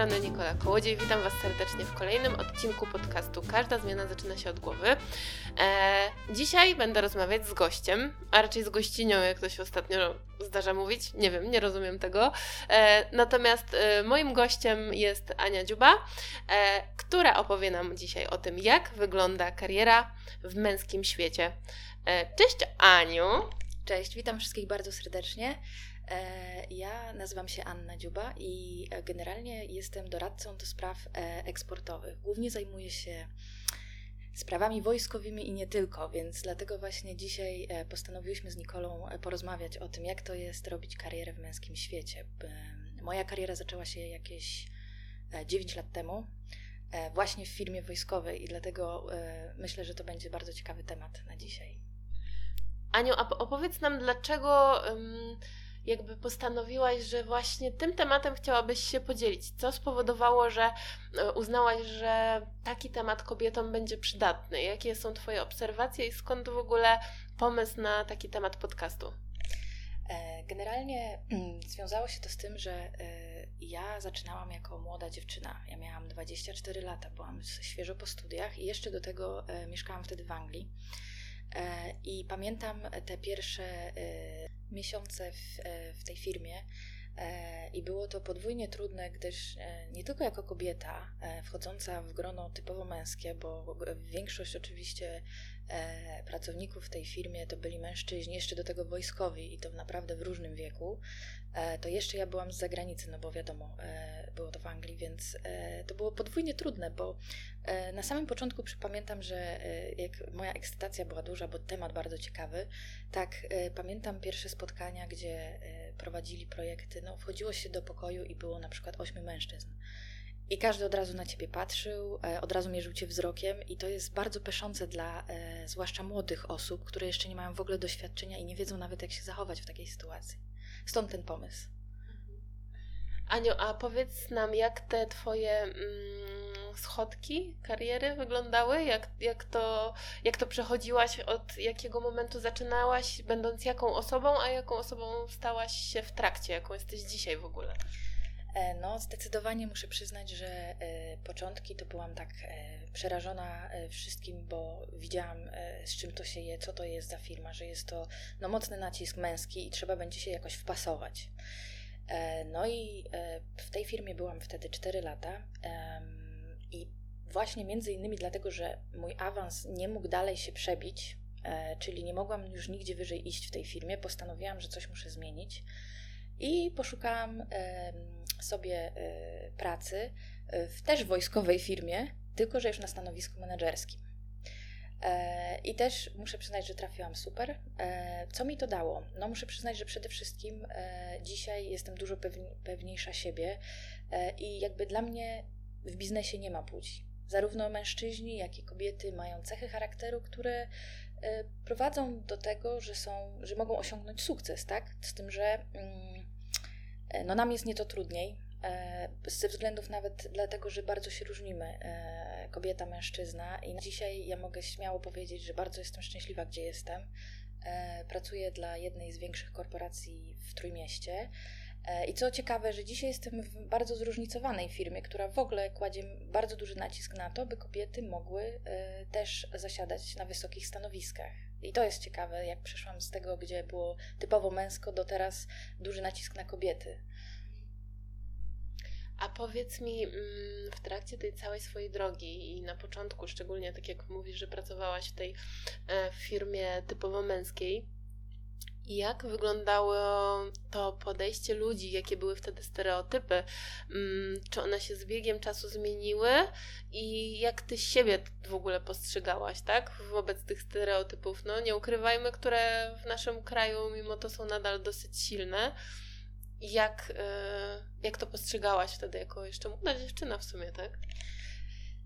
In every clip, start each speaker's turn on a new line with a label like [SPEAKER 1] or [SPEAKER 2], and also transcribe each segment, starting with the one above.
[SPEAKER 1] strony Nikola Kołodziej. Witam Was serdecznie w kolejnym odcinku podcastu Każda zmiana zaczyna się od głowy. E, dzisiaj będę rozmawiać z gościem, a raczej z gościnią, jak to się ostatnio zdarza mówić. Nie wiem, nie rozumiem tego. E, natomiast e, moim gościem jest Ania Dziuba, e, która opowie nam dzisiaj o tym, jak wygląda kariera w męskim świecie. E, cześć Aniu!
[SPEAKER 2] Cześć, witam wszystkich bardzo serdecznie. E, ja nazywam się Anna Dziuba i e, generalnie jestem doradcą do spraw e, eksportowych. Głównie zajmuję się sprawami wojskowymi i nie tylko, więc dlatego właśnie dzisiaj postanowiłyśmy z Nikolą porozmawiać o tym, jak to jest robić karierę w męskim świecie. Moja kariera zaczęła się jakieś 9 lat temu, właśnie w firmie wojskowej i dlatego myślę, że to będzie bardzo ciekawy temat na dzisiaj.
[SPEAKER 1] Aniu, opowiedz nam, dlaczego um, jakby postanowiłaś, że właśnie tym tematem chciałabyś się podzielić? Co spowodowało, że e, uznałaś, że taki temat kobietom będzie przydatny? Jakie są Twoje obserwacje i skąd w ogóle pomysł na taki temat podcastu?
[SPEAKER 2] E, generalnie mm, związało się to z tym, że e, ja zaczynałam jako młoda dziewczyna. Ja miałam 24 lata, byłam świeżo po studiach i jeszcze do tego mieszkałam wtedy w Anglii. I pamiętam te pierwsze miesiące w, e, w tej firmie. E, I było to podwójnie trudne, gdyż e, nie tylko jako kobieta wchodząca w grono typowo męskie, bo większość oczywiście pracowników w tej firmie to byli mężczyźni, jeszcze do tego wojskowi i to naprawdę w różnym wieku, to jeszcze ja byłam z zagranicy, no bo wiadomo, było to w Anglii, więc to było podwójnie trudne, bo na samym początku przypamiętam, że jak moja ekscytacja była duża, bo temat bardzo ciekawy, tak pamiętam pierwsze spotkania, gdzie prowadzili projekty, no wchodziło się do pokoju i było na przykład ośmiu mężczyzn. I każdy od razu na ciebie patrzył, od razu mierzył cię wzrokiem, i to jest bardzo peszące dla zwłaszcza młodych osób, które jeszcze nie mają w ogóle doświadczenia i nie wiedzą nawet, jak się zachować w takiej sytuacji. Stąd ten pomysł.
[SPEAKER 1] Aniu, a powiedz nam, jak te Twoje mm, schodki kariery wyglądały? Jak, jak, to, jak to przechodziłaś? Od jakiego momentu zaczynałaś, będąc jaką osobą, a jaką osobą stałaś się w trakcie? Jaką jesteś dzisiaj w ogóle?
[SPEAKER 2] E, no, zdecydowanie muszę przyznać, że e, początki to byłam tak e, przerażona wszystkim, bo widziałam, z czym to się je, co to jest za firma, że jest to no, mocny nacisk męski i trzeba będzie się jakoś wpasować. No i w tej firmie byłam wtedy 4 lata i właśnie między innymi dlatego, że mój awans nie mógł dalej się przebić, czyli nie mogłam już nigdzie wyżej iść w tej firmie, postanowiłam, że coś muszę zmienić i poszukałam sobie pracy w też wojskowej firmie, tylko że już na stanowisku menedżerskim. E, I też muszę przyznać, że trafiłam super. E, co mi to dało? No, muszę przyznać, że przede wszystkim e, dzisiaj jestem dużo pewniejsza siebie i jakby dla mnie w biznesie nie ma płci. Zarówno mężczyźni, jak i kobiety mają cechy charakteru, które prowadzą do tego, że, są, że mogą osiągnąć sukces, tak? Z tym, że mm, no, nam jest nieco trudniej, ze względów nawet dlatego, że bardzo się różnimy kobieta, mężczyzna i dzisiaj ja mogę śmiało powiedzieć, że bardzo jestem szczęśliwa, gdzie jestem. E, pracuję dla jednej z większych korporacji w Trójmieście. E, I co ciekawe, że dzisiaj jestem w bardzo zróżnicowanej firmie, która w ogóle kładzie bardzo duży nacisk na to, by kobiety mogły e, też zasiadać na wysokich stanowiskach. I to jest ciekawe, jak przeszłam z tego, gdzie było typowo męsko, do teraz duży nacisk na kobiety.
[SPEAKER 1] A powiedz mi, mm, w trakcie tej całej swojej drogi i na początku, szczególnie tak jak mówisz, że pracowałaś w tej e, firmie typowo męskiej, jak wyglądało to podejście ludzi, jakie były wtedy stereotypy? Mm, czy one się z biegiem czasu zmieniły i jak ty siebie w ogóle postrzegałaś, tak? Wobec tych stereotypów, no nie ukrywajmy, które w naszym kraju mimo to są nadal dosyć silne. Jak, e, jak to postrzegałaś wtedy jako jeszcze młoda dziewczyna w sumie, tak?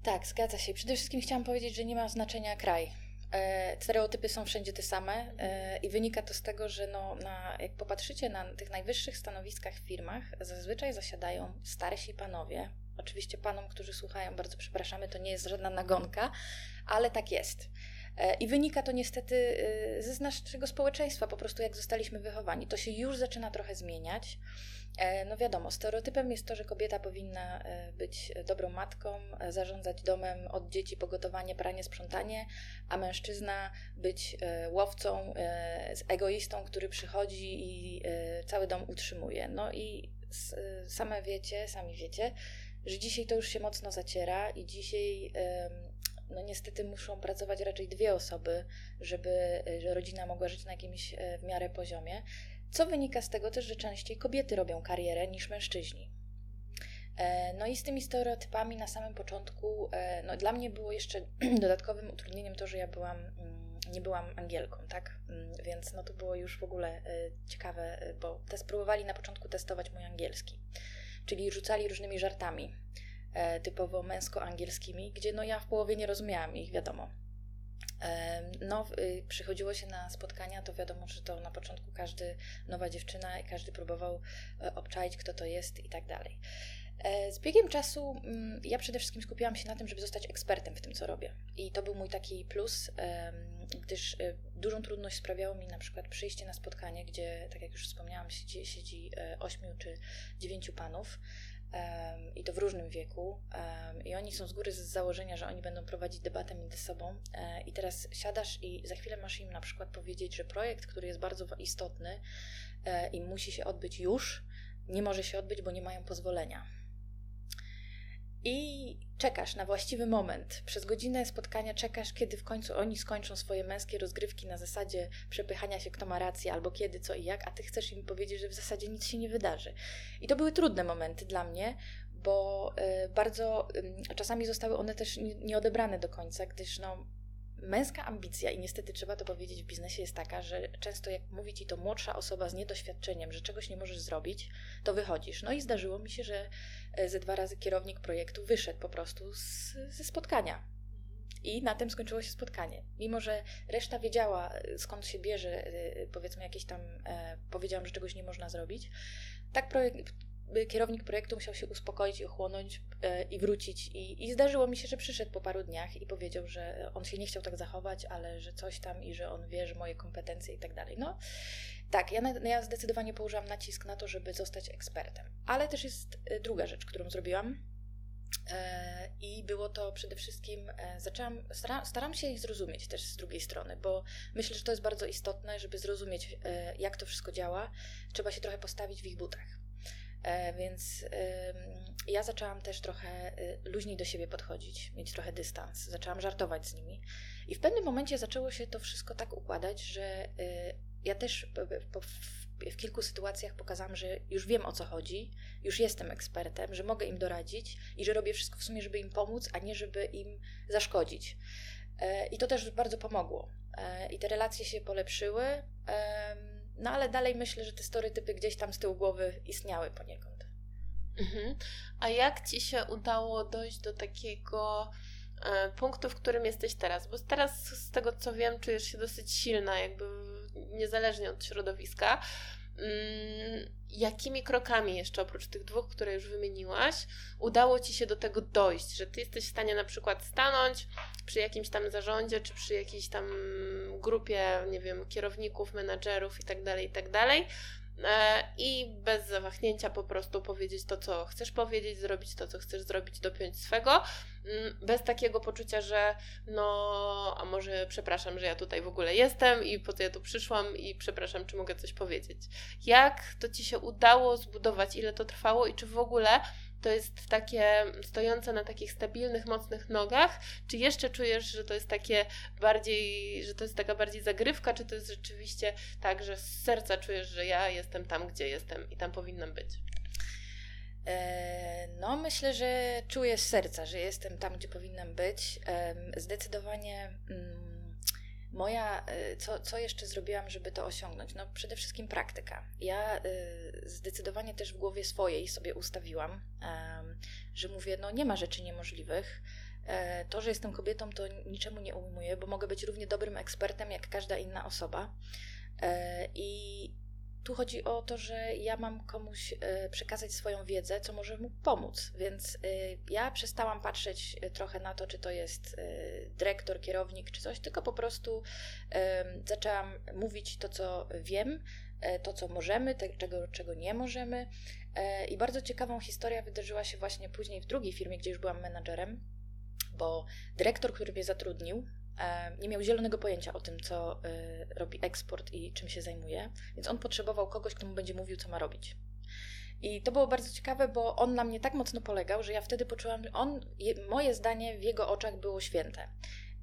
[SPEAKER 2] Tak, zgadza się. Przede wszystkim chciałam powiedzieć, że nie ma znaczenia kraj. E, stereotypy są wszędzie te same e, i wynika to z tego, że no, na, jak popatrzycie na tych najwyższych stanowiskach w firmach, zazwyczaj zasiadają starsi panowie. Oczywiście panom, którzy słuchają, bardzo przepraszamy, to nie jest żadna nagonka, ale tak jest. I wynika to niestety ze naszego społeczeństwa, po prostu jak zostaliśmy wychowani. To się już zaczyna trochę zmieniać. E, no wiadomo, stereotypem jest to, że kobieta powinna e, być dobrą matką, e, zarządzać domem od dzieci, pogotowanie, pranie, sprzątanie, a mężczyzna być łowcą, egoistą, który przychodzi i cały dom utrzymuje. No i same wiecie, sami wiecie, że dzisiaj to już się mocno zaciera i dzisiaj no niestety muszą pracować raczej dwie osoby, żeby rodzina mogła żyć na jakimś w miarę poziomie co wynika z tego też, że częściej kobiety robią karierę niż mężczyźni. E, no i z tymi stereotypami na samym początku, e, no dla mnie było jeszcze dodatkowym utrudnieniem to, że ja byłam, mm, nie byłam Angielką, tak? Mm, więc no to było już w ogóle e, ciekawe, bo te spróbowali na początku testować mój angielski, czyli rzucali różnymi żartami, typowo męsko-angielskimi, gdzie no ja w połowie nie rozumiałam ich, wiadomo. No, y, przychodziło się na spotkania, to wiadomo, że to na początku każdy, nowa dziewczyna, każdy próbował e, obczaić, kto to jest i tak dalej. E, z biegiem czasu mm, ja przede wszystkim skupiłam się na tym, żeby zostać ekspertem w tym, co robię. I to był mój taki plus, gdyż e, dużą trudność sprawiało mi na przykład przyjście na spotkanie, gdzie, tak jak już wspomniałam, siedzi, siedzi 8 czy 9 panów i to w różnym wieku. I oni są z góry z założenia, że oni będą prowadzić debatę między sobą. E, I teraz siadasz i za chwilę masz im na przykład powiedzieć, że projekt, który jest bardzo istotny e, i musi się odbyć już, nie może się odbyć, bo nie mają pozwolenia i czekasz na właściwy moment. Przez godzinę spotkania czekasz, kiedy w końcu oni skończą swoje męskie rozgrywki na zasadzie przepychania się, kto ma rację, albo kiedy, co i jak, a ty chcesz im powiedzieć, że w zasadzie nic się nie wydarzy. I to były trudne momenty dla mnie, bo y, bardzo czasami zostały one też nieodebrane do końca, gdyż no, męska ambicja, i niestety trzeba to powiedzieć w biznesie, jest taka, że często jak mówi ci to młodsza osoba z niedoświadczeniem, że czegoś nie możesz zrobić, to wychodzisz. No i zdarzyło mi się, że e, ze dwa razy kierownik projektu wyszedł po prostu z, ze spotkania. I na tym skończyło się spotkanie. Mimo, że reszta wiedziała, e, skąd się bierze, e, powiedzmy, jakieś tam, powiedziałam, że czegoś nie można zrobić, tak projekt, kierownik projektu musiał się uspokoić i ochłonąć e, i wrócić. I, I, zdarzyło mi się, że przyszedł po paru dniach i powiedział, że on się nie chciał tak zachować, ale że coś tam i że on wie, że moje kompetencje i tak dalej. No tak, ja, ja zdecydowanie położyłam nacisk na to, żeby zostać ekspertem. Ale też jest e, druga rzecz, którą zrobiłam. E, I było to przede wszystkim, zaczęłam, staram, się ich zrozumieć też z drugiej strony, bo myślę, że to jest bardzo istotne, żeby zrozumieć, jak to wszystko działa. Trzeba się trochę postawić w ich butach. E, więc ja zaczęłam też trochę y, luźniej do siebie podchodzić, mieć trochę dystans, zaczęłam żartować z nimi. I w pewnym momencie zaczęło się to wszystko tak układać, że y, ja też w kilku sytuacjach pokazałam, że już wiem o co chodzi, już jestem ekspertem, że mogę im doradzić i że robię wszystko w sumie, żeby im pomóc, a nie żeby im zaszkodzić. E, I to też bardzo pomogło. E, I te relacje się polepszyły. No ale dalej myślę, że te stereotypy gdzieś tam z tyłu głowy istniały poniekąd.
[SPEAKER 1] Mhm. A jak ci się udało dojść do takiego e, punktu, w którym jesteś teraz? Bo teraz, z tego co wiem, czujesz się dosyć silna, jakby niezależnie od środowiska. Mm, jakimi krokami jeszcze oprócz tych dwóch, które już wymieniłaś, udało Ci się do tego dojść, że Ty jesteś w stanie na przykład stanąć przy jakimś tam zarządzie, czy przy jakiejś tam grupie, nie wiem, kierowników, menadżerów itd., tak itd., tak i bez zawahnięcia po prostu powiedzieć to, co chcesz powiedzieć, zrobić to, co chcesz zrobić, dopiąć swego, mm, bez takiego poczucia, że no, a może przepraszam, że ja tutaj w ogóle jestem i po co ja tu przyszłam i przepraszam, czy mogę coś powiedzieć. Jak to Ci się udało zbudować, ile to trwało i czy w ogóle to jest takie stojące na takich stabilnych, mocnych nogach, czy jeszcze czujesz, że to jest takie bardziej, że to jest taka bardziej zagrywka, czy to jest rzeczywiście tak, że z serca czujesz, że ja jestem tam, gdzie jestem i tam powinnam być?
[SPEAKER 2] E, no, myślę, że czuję z serca, że jestem tam, gdzie powinnam być. Zdecydowanie mm, Moja, y, co, co jeszcze zrobiłam, żeby to osiągnąć? No przede wszystkim praktyka. Ja y, zdecydowanie też w głowie swojej sobie ustawiłam, że mówię, no nie ma rzeczy niemożliwych. E, to, że jestem kobietą, to niczemu nie ujmuje, bo mogę być równie dobrym ekspertem jak każda inna osoba. E, I tu chodzi o to, że ja mam komuś e, przekazać swoją wiedzę, co może mu pomóc. Więc e, ja przestałam patrzeć e, trochę na to, czy to jest dyrektor, kierownik, czy coś, tylko po prostu zaczęłam mówić to, co wiem, to, co możemy, te, czego, czego nie możemy. I bardzo ciekawą historia wydarzyła się właśnie później w drugiej firmie, gdzie już byłam menadżerem, bo dyrektor, który mnie zatrudnił, nie miał zielonego pojęcia o tym, co y, robi eksport i czym się zajmuje, więc on potrzebował kogoś, kto mu będzie mówił, co ma robić. I to było bardzo ciekawe, bo on na mnie tak mocno polegał, że ja wtedy poczułam, on, moje zdanie w jego oczach było święte.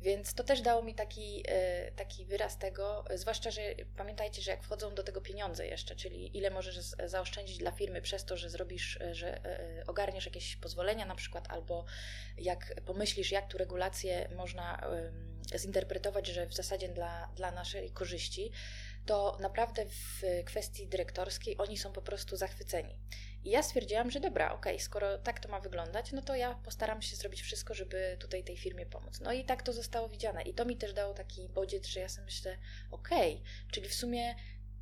[SPEAKER 2] Więc to też dało mi taki, e, taki wyraz tego, zwłaszcza, że pamiętajcie, że jak wchodzą do tego pieniądze jeszcze, czyli ile możesz zaoszczędzić dla firmy przez to, że zrobisz, e, że e, ogarniesz jakieś pozwolenia na przykład, albo jak pomyślisz, jak tu regulacje można zinterpretować, że w zasadzie dla, dla naszej korzyści, to naprawdę w kwestii dyrektorskiej oni są po prostu zachwyceni. I ja stwierdziłam, że dobra, okej, okay, skoro tak to ma wyglądać, no to ja postaram się zrobić wszystko, żeby tutaj tej firmie pomóc. No i tak to zostało widziane. I to mi też dało taki bodziec, że ja sobie myślę, okej, okay, czyli w sumie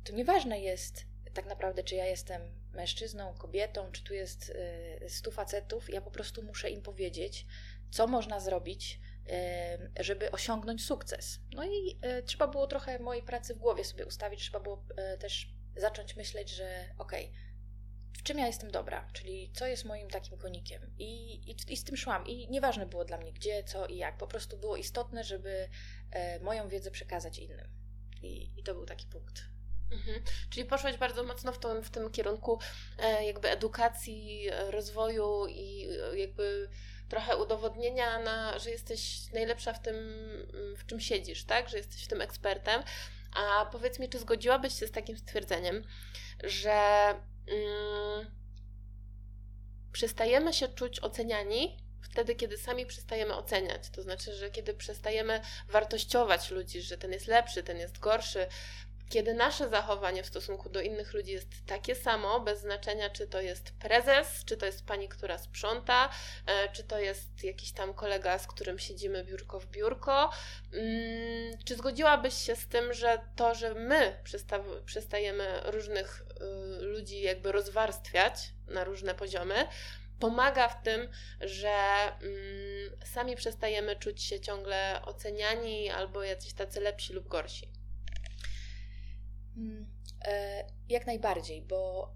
[SPEAKER 2] to nieważne jest tak naprawdę, czy ja jestem mężczyzną, kobietą, czy tu jest y, stu facetów, ja po prostu muszę im powiedzieć, co można zrobić, żeby osiągnąć sukces. No i y, trzeba było trochę mojej pracy w głowie sobie ustawić, trzeba było też zacząć myśleć, że okej, okay, w czym ja jestem dobra, czyli co jest moim takim konikiem. I, i, i, z tym szłam. I nieważne było dla mnie gdzie, co i jak. Po prostu było istotne, żeby e, moją wiedzę przekazać innym. I, I, to był taki punkt.
[SPEAKER 1] Mhm. Czyli poszłaś bardzo mocno w, w tym kierunku e, jakby edukacji, e, rozwoju i e, jakby trochę udowodnienia, na, że jesteś najlepsza w tym, w czym siedzisz, tak? Że jesteś w tym ekspertem. A powiedz mi, czy zgodziłabyś się z takim stwierdzeniem, że mm, przestajemy się czuć oceniani wtedy, kiedy sami przestajemy oceniać. To znaczy, że kiedy przestajemy wartościować ludzi, że ten jest lepszy, ten jest gorszy, kiedy nasze zachowanie w stosunku do innych ludzi jest takie samo, bez znaczenia, czy to jest prezes, czy to jest pani, która sprząta, e, czy to jest jakiś tam kolega, z którym siedzimy biurko w biurko. Mm, czy zgodziłabyś się z tym, że to, że my przestajemy różnych y, ludzi jakby rozwarstwiać na różne poziomy, pomaga w tym, że mm, sami przestajemy czuć się ciągle oceniani albo jacyś tacy lepsi lub gorsi?
[SPEAKER 2] Mm, e, jak najbardziej, bo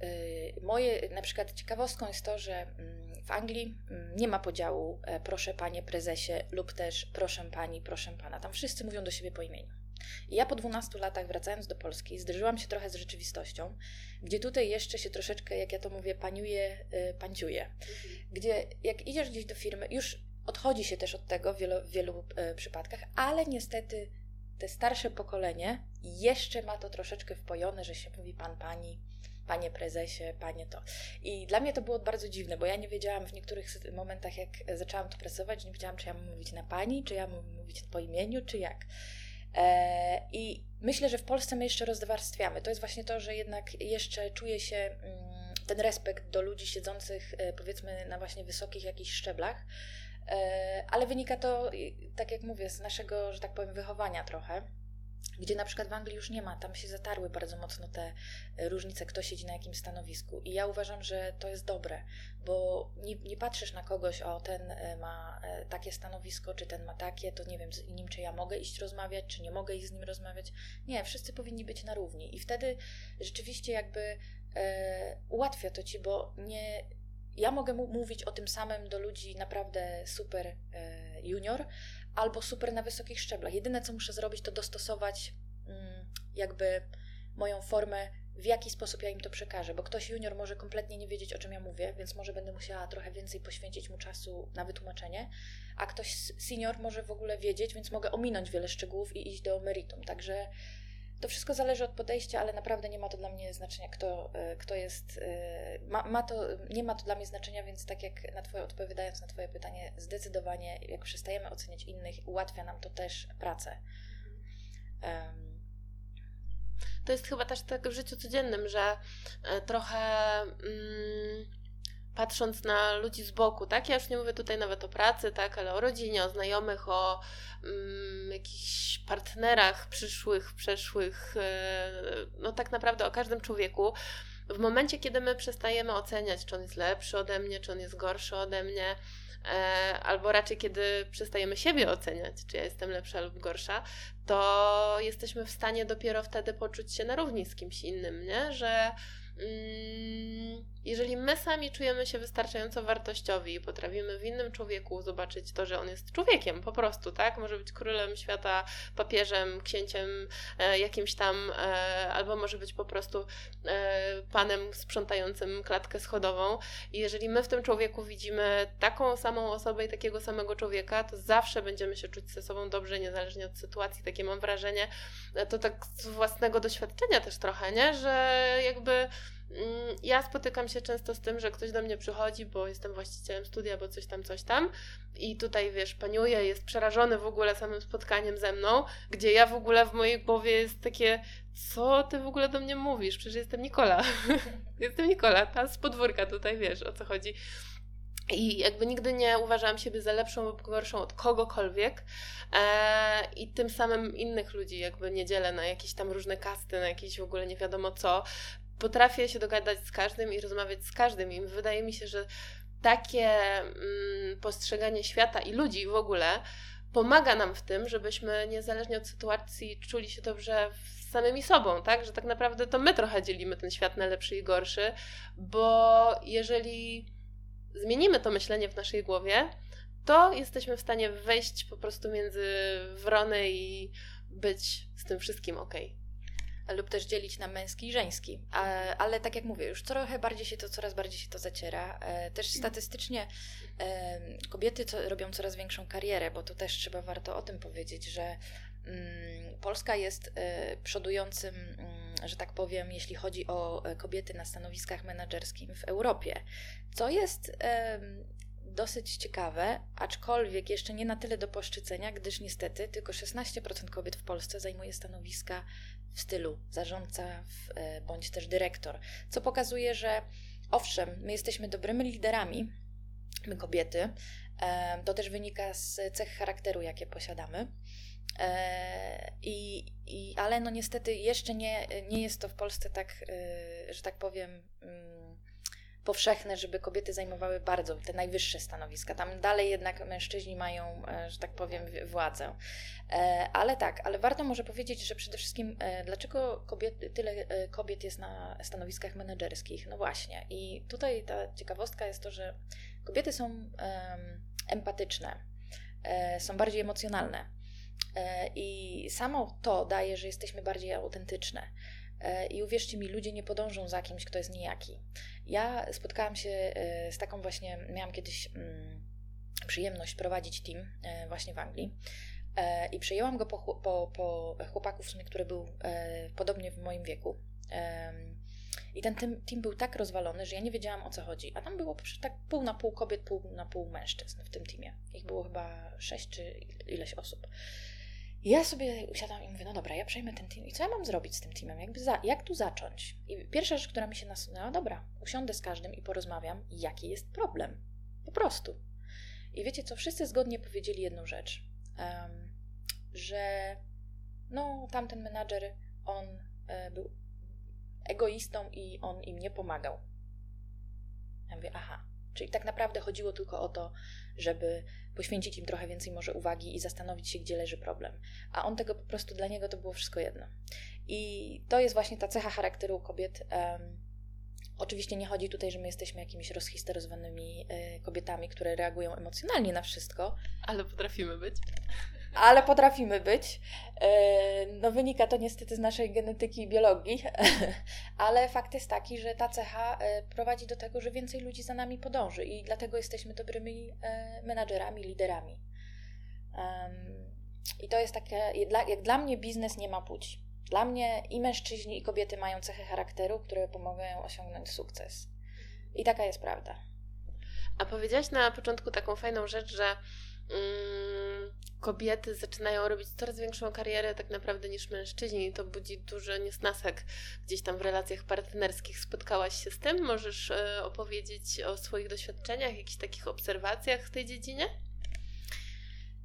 [SPEAKER 2] e, moje, na przykład ciekawostką jest to, że mm, w Anglii mm, nie ma podziału e, proszę panie prezesie lub też proszę pani, proszę pana. Tam wszyscy mówią do siebie po imieniu. I ja po 12 latach wracając do Polski zderzyłam się trochę z rzeczywistością, gdzie tutaj jeszcze się troszeczkę, jak ja to mówię, paniuje, panciuje. Mhm. Gdzie jak idziesz gdzieś do firmy, już odchodzi się też od tego w wielu, w wielu przypadkach, ale niestety te starsze pokolenie jeszcze ma to troszeczkę wpojone, że się mówi pan, pani, panie prezesie, panie to. I dla mnie to było bardzo dziwne, bo ja nie wiedziałam w niektórych momentach, jak zaczęłam tu pracować, nie wiedziałam, czy ja mam mówić na pani, czy ja mam mówić po imieniu, czy jak. E, I myślę, że w Polsce my jeszcze rozwarstwiamy. To jest właśnie to, że jednak jeszcze czuje się mm, ten respekt do ludzi siedzących, e, powiedzmy, na właśnie wysokich jakichś szczeblach. E, ale wynika to, tak jak mówię, z naszego, że tak powiem, wychowania trochę gdzie na przykład w Anglii już nie ma, tam się zatarły bardzo mocno te e, różnice, kto siedzi na jakim stanowisku. I ja uważam, że to jest dobre, bo nie, nie patrzysz na kogoś, o ten e, ma takie stanowisko, czy ten ma takie, to nie wiem z nim, czy ja mogę iść rozmawiać, czy nie mogę iść z nim rozmawiać. Nie, wszyscy powinni być na równi. I wtedy rzeczywiście jakby e, ułatwia to ci, bo nie ja mogę mówić o tym samym do ludzi naprawdę super e, junior albo super na wysokich szczeblach. Jedyne, co muszę zrobić, to dostosować mm, jakby moją formę, w jaki sposób ja im to przekażę, bo ktoś junior może kompletnie nie wiedzieć, o czym ja mówię, więc może będę musiała trochę więcej poświęcić mu czasu na wytłumaczenie, a ktoś senior może w ogóle wiedzieć, więc mogę ominąć wiele szczegółów i iść do meritum. Także to wszystko zależy od podejścia, ale naprawdę nie ma to dla mnie znaczenia, kto, e, kto jest. E, ma, ma to, nie ma to dla mnie znaczenia, więc tak jak na twoje, odpowiadając na Twoje pytanie, zdecydowanie, jak przestajemy oceniać innych, ułatwia nam to też pracę. Um.
[SPEAKER 1] To jest chyba też tak w życiu codziennym, że e, trochę. Mm, patrząc na ludzi z boku, tak? Ja już nie mówię tutaj nawet o pracy, tak, ale o rodzinie, o znajomych, o mm, jakichś partnerach przyszłych, przeszłych, yy, no tak naprawdę o każdym człowieku. W momencie, kiedy my przestajemy oceniać, czy on jest lepszy ode mnie, czy on jest gorszy ode mnie, E, albo raczej kiedy przestajemy siebie oceniać, czy ja jestem lepsza lub gorsza, to jesteśmy w stanie dopiero wtedy poczuć się na równi z kimś innym, nie? Że jeżeli my sami czujemy się wystarczająco wartościowi i potrafimy w innym człowieku zobaczyć to, że on jest człowiekiem po prostu, tak? Może być królem świata, papieżem, księciem e, jakimś tam, e, albo może być po prostu e, panem sprzątającym klatkę schodową. I jeżeli my w tym człowieku widzimy taką samą osobę i takiego samego człowieka, to zawsze będziemy się czuć ze sobą dobrze, niezależnie od sytuacji. Takie mam wrażenie, e, to tak z własnego doświadczenia też trochę, nie? Że jakby Mm, ja spotykam się często z tym, że ktoś do mnie przychodzi, bo jestem właścicielem studia, bo coś tam, coś tam i tutaj, wiesz, paniuje, jest przerażony w ogóle samym spotkaniem ze mną, gdzie ja w ogóle w mojej głowie jest takie, co ty w ogóle do mnie mówisz? Przecież jestem Nikola. jestem Nikola, ta z podwórka tutaj, wiesz, o co chodzi. I jakby nigdy nie uważałam siebie za lepszą lub gorszą od kogokolwiek e, i tym samym innych ludzi jakby nie dzielę na jakieś tam różne kasty, na jakieś w ogóle nie wiadomo co, potrafię się dogadać z każdym i rozmawiać z każdym. I wydaje mi się, że takie mm, postrzeganie świata i ludzi w ogóle pomaga nam w tym, żebyśmy niezależnie od sytuacji czuli się dobrze z samymi sobą, tak? Że tak naprawdę to my trochę dzielimy ten świat na lepszy i gorszy, bo jeżeli zmienimy to myślenie w naszej głowie, to jesteśmy w stanie wejść po prostu między wrony i być z tym wszystkim ok
[SPEAKER 2] lub też dzielić na męski i żeński. Ale tak jak mówię, już trochę bardziej się to, coraz bardziej się to zaciera. E, też statystycznie kobiety robią coraz większą karierę, bo to też trzeba warto o tym powiedzieć, że mm, Polska jest e, przodującym, mm, że tak powiem, jeśli chodzi o e, kobiety na stanowiskach menedżerskich w Europie, co jest dosyć ciekawe, aczkolwiek jeszcze nie na tyle do poszczycenia, gdyż niestety tylko 16% kobiet w Polsce zajmuje stanowiska w stylu zarządca e, bądź też dyrektor, co pokazuje, że owszem, my jesteśmy dobrymi liderami, my kobiety, e, to też wynika z cech charakteru, jakie posiadamy. E, I, i, ale no niestety jeszcze nie, nie jest to w Polsce tak, że tak powiem, mm, powszechne, żeby kobiety zajmowały bardzo te najwyższe stanowiska. Tam dalej jednak mężczyźni mają, e, że tak powiem, władzę. E, ale tak, ale warto może powiedzieć, że przede wszystkim e, dlaczego kobiet, tyle kobiet jest na stanowiskach menedżerskich? No właśnie. I tutaj ta ciekawostka jest to, że kobiety są empatyczne, są bardziej emocjonalne. I samo to daje, że jesteśmy bardziej autentyczne. I uwierzcie mi, ludzie nie podążą za kimś, kto jest nijaki. Ja spotkałam się e, z taką właśnie, miałam kiedyś mm, przyjemność prowadzić team e, właśnie w Anglii. E, I przejęłam go po, po, po chłopaku, w sumie, który był podobnie w moim wieku. I ten team, team, był tak rozwalony, że ja nie wiedziałam o co chodzi. A tam było tak pół na pół kobiet, pół na pół mężczyzn w tym teamie. Ich było chyba sześć czy ileś osób. Ja sobie usiadłam i mówię, no dobra, ja przejmę ten team i co ja mam zrobić z tym teamem? Jakby za, jak tu zacząć? I pierwsza rzecz, która mi się nasunęła, dobra, usiądę z każdym i porozmawiam, jaki jest problem. Po prostu. I wiecie co, wszyscy zgodnie powiedzieli jedną rzecz, um, że no tamten menadżer, on e, był egoistą i on im nie pomagał. Ja mówię, aha, czyli tak naprawdę chodziło tylko o to, żeby poświęcić im trochę więcej może uwagi i zastanowić się, gdzie leży problem. A on tego po prostu dla niego to było wszystko jedno. I to jest właśnie ta cecha charakteru kobiet. Um, oczywiście nie chodzi tutaj, że my jesteśmy jakimiś rozhistoryzowanymi y, kobietami, które reagują emocjonalnie na wszystko.
[SPEAKER 1] Ale potrafimy być
[SPEAKER 2] ale potrafimy być. E, no wynika to niestety z naszej genetyki i biologii, ale fakt jest taki, że ta cecha e, prowadzi do tego, że więcej ludzi za nami podąży i dlatego jesteśmy dobrymi e, menadżerami, liderami. I to jest takie, jak dla mnie biznes nie ma płci. Dla mnie i mężczyźni, i kobiety mają cechy charakteru, które pomagają osiągnąć sukces. I taka jest prawda.
[SPEAKER 1] A powiedziałaś na początku taką fajną rzecz, że kobiety zaczynają robić coraz większą karierę tak naprawdę niż mężczyźni to budzi duży niesnasek gdzieś tam w relacjach partnerskich. Spotkałaś się z tym? Możesz e, opowiedzieć o swoich doświadczeniach, jakichś takich obserwacjach w tej dziedzinie?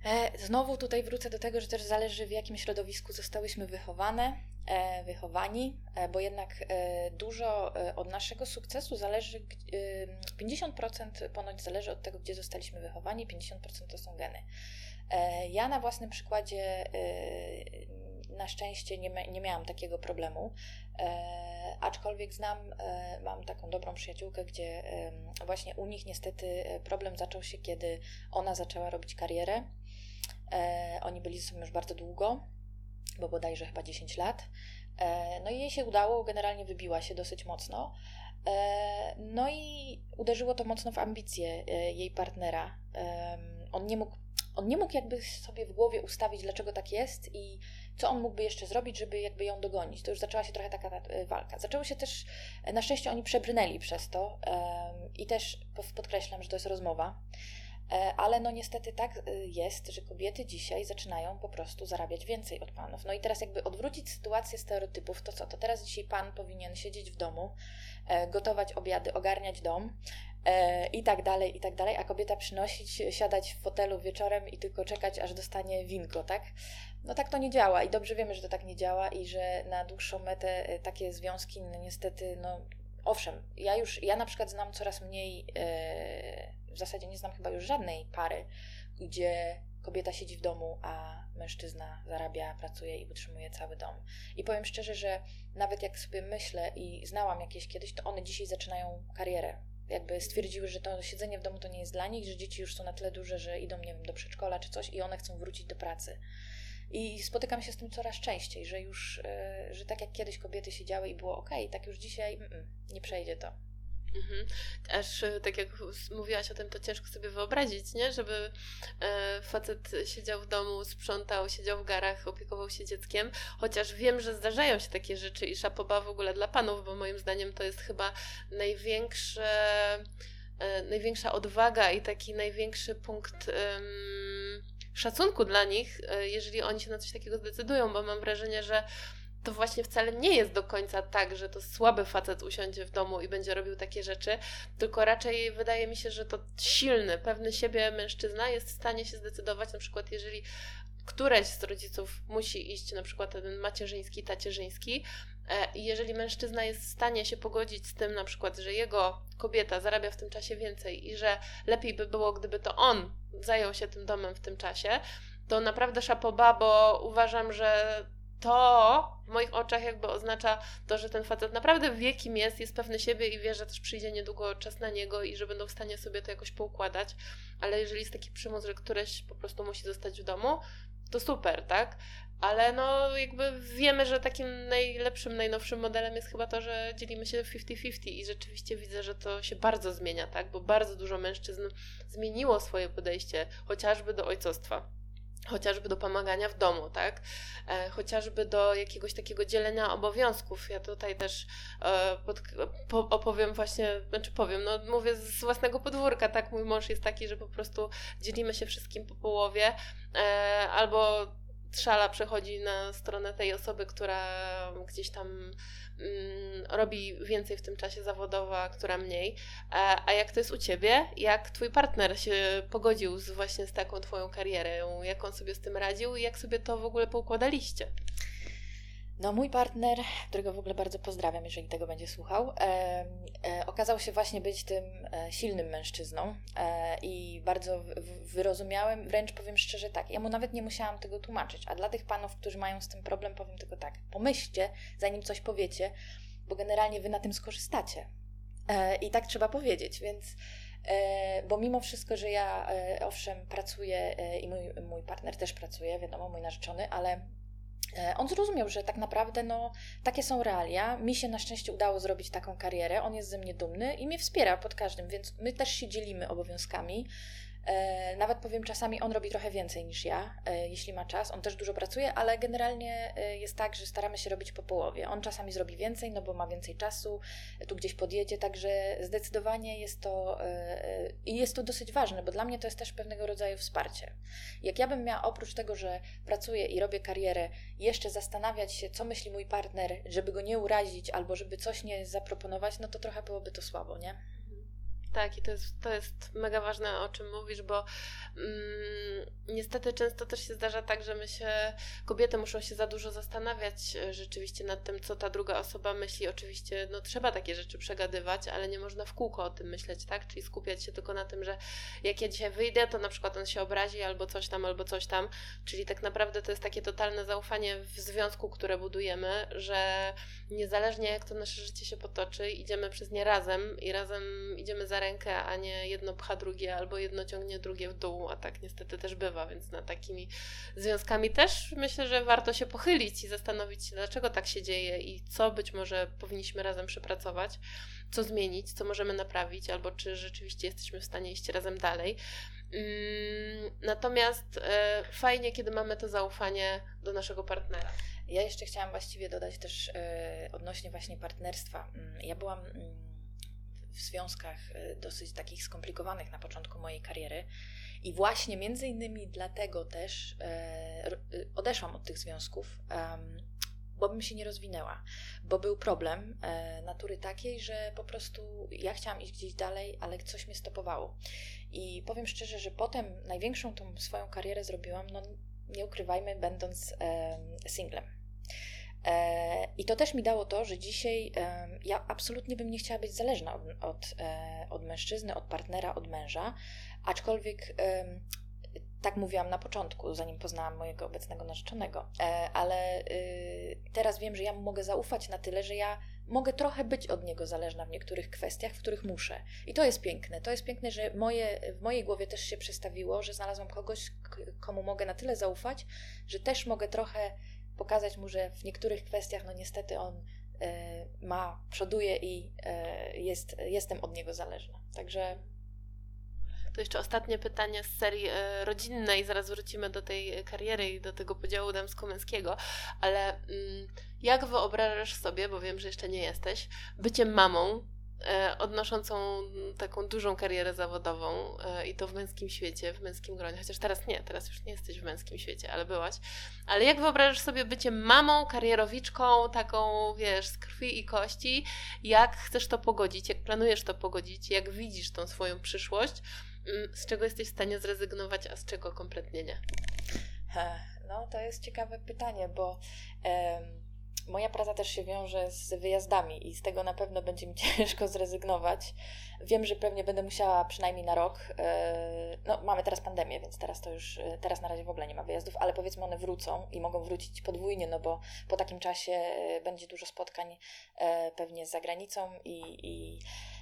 [SPEAKER 2] E, znowu tutaj wrócę do tego, że też zależy w jakim środowisku zostałyśmy wychowane, e, wychowani, e, bo jednak dużo od naszego sukcesu zależy, 50% ponoć zależy od tego, gdzie zostaliśmy wychowani, 50% to są geny. Ja na własnym przykładzie na szczęście nie, nie miałam takiego problemu, aczkolwiek znam, mam taką dobrą przyjaciółkę, gdzie właśnie u nich niestety problem zaczął się, kiedy ona zaczęła robić karierę E, oni byli ze sobą już bardzo długo, bo bodajże chyba 10 lat. E, no i jej się udało, generalnie wybiła się dosyć mocno. E, no i uderzyło to mocno w ambicje e, jej partnera. On nie mógł on nie mógł jakby sobie w głowie ustawić, dlaczego tak jest i co on mógłby jeszcze zrobić, żeby jakby ją dogonić. To już zaczęła się trochę taka e, walka. Zaczęło się też, na szczęście oni przebrnęli przez to i też podkreślam, że to jest rozmowa. E, ale no niestety tak e, jest, że kobiety dzisiaj zaczynają po prostu zarabiać więcej od panów. No i teraz jakby odwrócić sytuację stereotypów, to co? To teraz dzisiaj pan powinien siedzieć w domu, e, gotować obiady, ogarniać dom i tak dalej, i tak dalej, a kobieta przynosić, siadać w fotelu wieczorem i tylko czekać, aż dostanie winko, tak? No tak to nie działa i dobrze wiemy, że to tak nie działa i że na dłuższą metę takie związki no niestety, no owszem, ja już, ja na przykład znam coraz mniej w zasadzie nie znam chyba już żadnej pary, gdzie kobieta siedzi w domu, a mężczyzna zarabia, pracuje i utrzymuje cały dom. I powiem szczerze, że nawet jak sobie myślę i znałam jakieś kiedyś, to one dzisiaj zaczynają karierę. Jakby stwierdziły, że to siedzenie w domu to nie jest dla nich, że dzieci już są na tyle duże, że idą, nie wiem, do przedszkola czy coś i one chcą wrócić do pracy. I spotykam się z tym coraz częściej, że już, e, że tak jak kiedyś kobiety siedziały i było ok, tak już dzisiaj mm, mm, nie przejdzie to.
[SPEAKER 1] Mhm. Aż e, tak jak mówiłaś o tym, to ciężko sobie wyobrazić, nie? Żeby e, facet siedział w domu, sprzątał, siedział w garach, opiekował się dzieckiem. Chociaż wiem, że zdarzają się takie rzeczy i szapoba w ogóle dla panów, bo moim zdaniem to jest chyba największe, największa odwaga i taki największy punkt szacunku dla nich, e, jeżeli oni się na coś takiego zdecydują, bo mam wrażenie, że to właśnie wcale nie jest do końca tak, że to słaby facet usiądzie w domu i będzie robił takie rzeczy, tylko raczej wydaje mi się, że to silny, pewny siebie mężczyzna jest w stanie się zdecydować, na przykład jeżeli któreś z rodziców musi iść, na przykład ten macierzyński, tacierzyński, jeżeli mężczyzna jest w stanie się pogodzić z tym, na przykład, że jego kobieta zarabia w tym czasie więcej i że lepiej by było, gdyby to on zajął się tym domem w tym czasie, to naprawdę szapoba, bo uważam, że to w moich oczach jakby oznacza to, że ten facet naprawdę wie, kim jest, jest pewny siebie i wie, że też przyjdzie niedługo czas na niego i że będą w stanie sobie to jakoś poukładać. Ale jeżeli jest taki przymus, że któreś po prostu musi zostać w domu, to super, tak? Ale no jakby wiemy, że takim najlepszym, najnowszym modelem jest chyba to, że dzielimy się 50-50 i rzeczywiście widzę, że to się bardzo zmienia, tak? Bo bardzo dużo mężczyzn zmieniło swoje podejście chociażby do ojcostwa chociażby do pomagania w domu, tak? E, chociażby do jakiegoś takiego dzielenia obowiązków. Ja tutaj też e, pod, po, opowiem właśnie, znaczy powiem, no mówię z własnego podwórka, tak? Mój mąż jest taki, że po prostu dzielimy się wszystkim po połowie, e, albo trzala przechodzi na stronę tej osoby, która gdzieś tam Mm, robi więcej w tym czasie zawodowa, która mniej. A, a jak to jest u ciebie? Jak twój partner się pogodził z, właśnie z taką twoją karierą? Jak on sobie z tym radził i jak sobie to w ogóle poukładaliście?
[SPEAKER 2] No, mój partner, którego w ogóle bardzo pozdrawiam, jeżeli tego będzie słuchał, e, e, okazał się właśnie być tym e, silnym mężczyzną e, i bardzo wyrozumiałym, wręcz powiem szczerze tak, ja mu nawet nie musiałam tego tłumaczyć, a dla tych panów, którzy mają z tym problem, powiem tylko tak, pomyślcie, zanim coś powiecie, bo generalnie wy na tym skorzystacie. E, I tak trzeba powiedzieć, więc e, bo mimo wszystko, że ja owszem pracuję i mój, mój partner też pracuje, wiadomo, mój narzeczony, ale on zrozumiał, że tak naprawdę no, takie są realia. Mi się na szczęście udało zrobić taką karierę. On jest ze mnie dumny i mnie wspiera pod każdym, więc my też się dzielimy obowiązkami. E, nawet powiem, czasami on robi trochę więcej niż ja, e, jeśli ma czas. On też dużo pracuje, ale generalnie e, jest tak, że staramy się robić po połowie. On czasami zrobi więcej, no bo ma więcej czasu, tu gdzieś podjedzie, także zdecydowanie jest to i jest to dosyć ważne, bo dla mnie to jest też pewnego rodzaju wsparcie. Jak ja bym miała oprócz tego, że pracuję i robię karierę, jeszcze zastanawiać się, co myśli mój partner, żeby go nie urazić albo żeby coś nie zaproponować, no to trochę byłoby to słabo, nie?
[SPEAKER 1] Tak, i to jest, to jest mega ważne, o czym mówisz, bo mm, niestety często też się zdarza tak, że my się, kobiety muszą się za dużo zastanawiać e, rzeczywiście nad tym, co ta druga osoba myśli. Oczywiście, no trzeba takie rzeczy przegadywać, ale nie można w kółko o tym myśleć, tak? Czyli skupiać się tylko na tym, że jak ja dzisiaj wyjdę, to na przykład on się obrazi albo coś tam, albo coś tam. Czyli tak naprawdę to jest takie totalne zaufanie w związku, które budujemy, że niezależnie jak to nasze życie się potoczy, idziemy przez nie razem i razem idziemy za rękę, a nie jedno pcha drugie albo jedno ciągnie drugie w dół, a tak niestety też bywa, więc nad takimi związkami też myślę, że warto się pochylić i zastanowić się, dlaczego tak się dzieje i co być może powinniśmy razem przepracować, co zmienić, co możemy naprawić, albo czy rzeczywiście jesteśmy w stanie iść razem dalej. Mm, natomiast e, fajnie, kiedy mamy to zaufanie do naszego partnera.
[SPEAKER 2] Ja jeszcze chciałam właściwie dodać też e, odnośnie właśnie partnerstwa. Mm, ja byłam mm, w związkach e, dosyć takich skomplikowanych na początku mojej kariery. I właśnie między innymi dlatego też e, e, odeszłam od tych związków, bo bym się nie rozwinęła, bo był problem natury takiej, że po prostu ja chciałam iść gdzieś dalej, ale coś mnie stopowało. I powiem szczerze, że potem największą tą swoją karierę zrobiłam, no nie ukrywajmy, będąc singlem. E, I to też mi dało to, że dzisiaj ja absolutnie bym nie chciała być zależna od, od, e, od mężczyzny, od partnera, od męża, aczkolwiek tak mówiłam na początku, zanim poznałam mojego obecnego narzeczonego, e, ale y, teraz wiem, że ja mu mogę zaufać na tyle, że ja mogę trochę być od niego zależna w niektórych kwestiach, w których muszę. I to jest piękne. To jest piękne, że moje, w mojej głowie też się przestawiło, że znalazłam kogoś, komu mogę na tyle zaufać, że też mogę trochę pokazać mu, że w niektórych kwestiach, no niestety on e, ma, przoduje i e, jest, jestem od niego zależna. Także.
[SPEAKER 1] To jeszcze ostatnie pytanie z serii e, rodzinnej, zaraz wrócimy do tej kariery i do tego podziału damsko-męskiego, ale mm, jak wyobrażasz sobie, bo wiem, że jeszcze nie jesteś, bycie mamą odnoszącą taką dużą karierę zawodową e, i to w męskim świecie, w męskim gronie, chociaż teraz nie, teraz już nie jesteś w męskim świecie, ale byłaś. Ale jak wyobrażasz sobie bycie mamą, karierowiczką, taką, wiesz, z krwi i kości? Jak chcesz to pogodzić? Jak planujesz to pogodzić? Jak widzisz tą swoją przyszłość? Mm, z czego jesteś w stanie zrezygnować, a z czego kompletnie nie?
[SPEAKER 2] No, to jest ciekawe pytanie, bo... Moja praca też się wiąże z wyjazdami i z tego na pewno będzie mi ciężko zrezygnować. Wiem, że pewnie będę musiała przynajmniej na rok. E, no, mamy teraz pandemię, więc teraz to już, e, teraz na razie w ogóle nie ma wyjazdów, ale powiedzmy one wrócą i mogą wrócić podwójnie, no bo po takim czasie e, będzie dużo spotkań pewnie z zagranicą i, i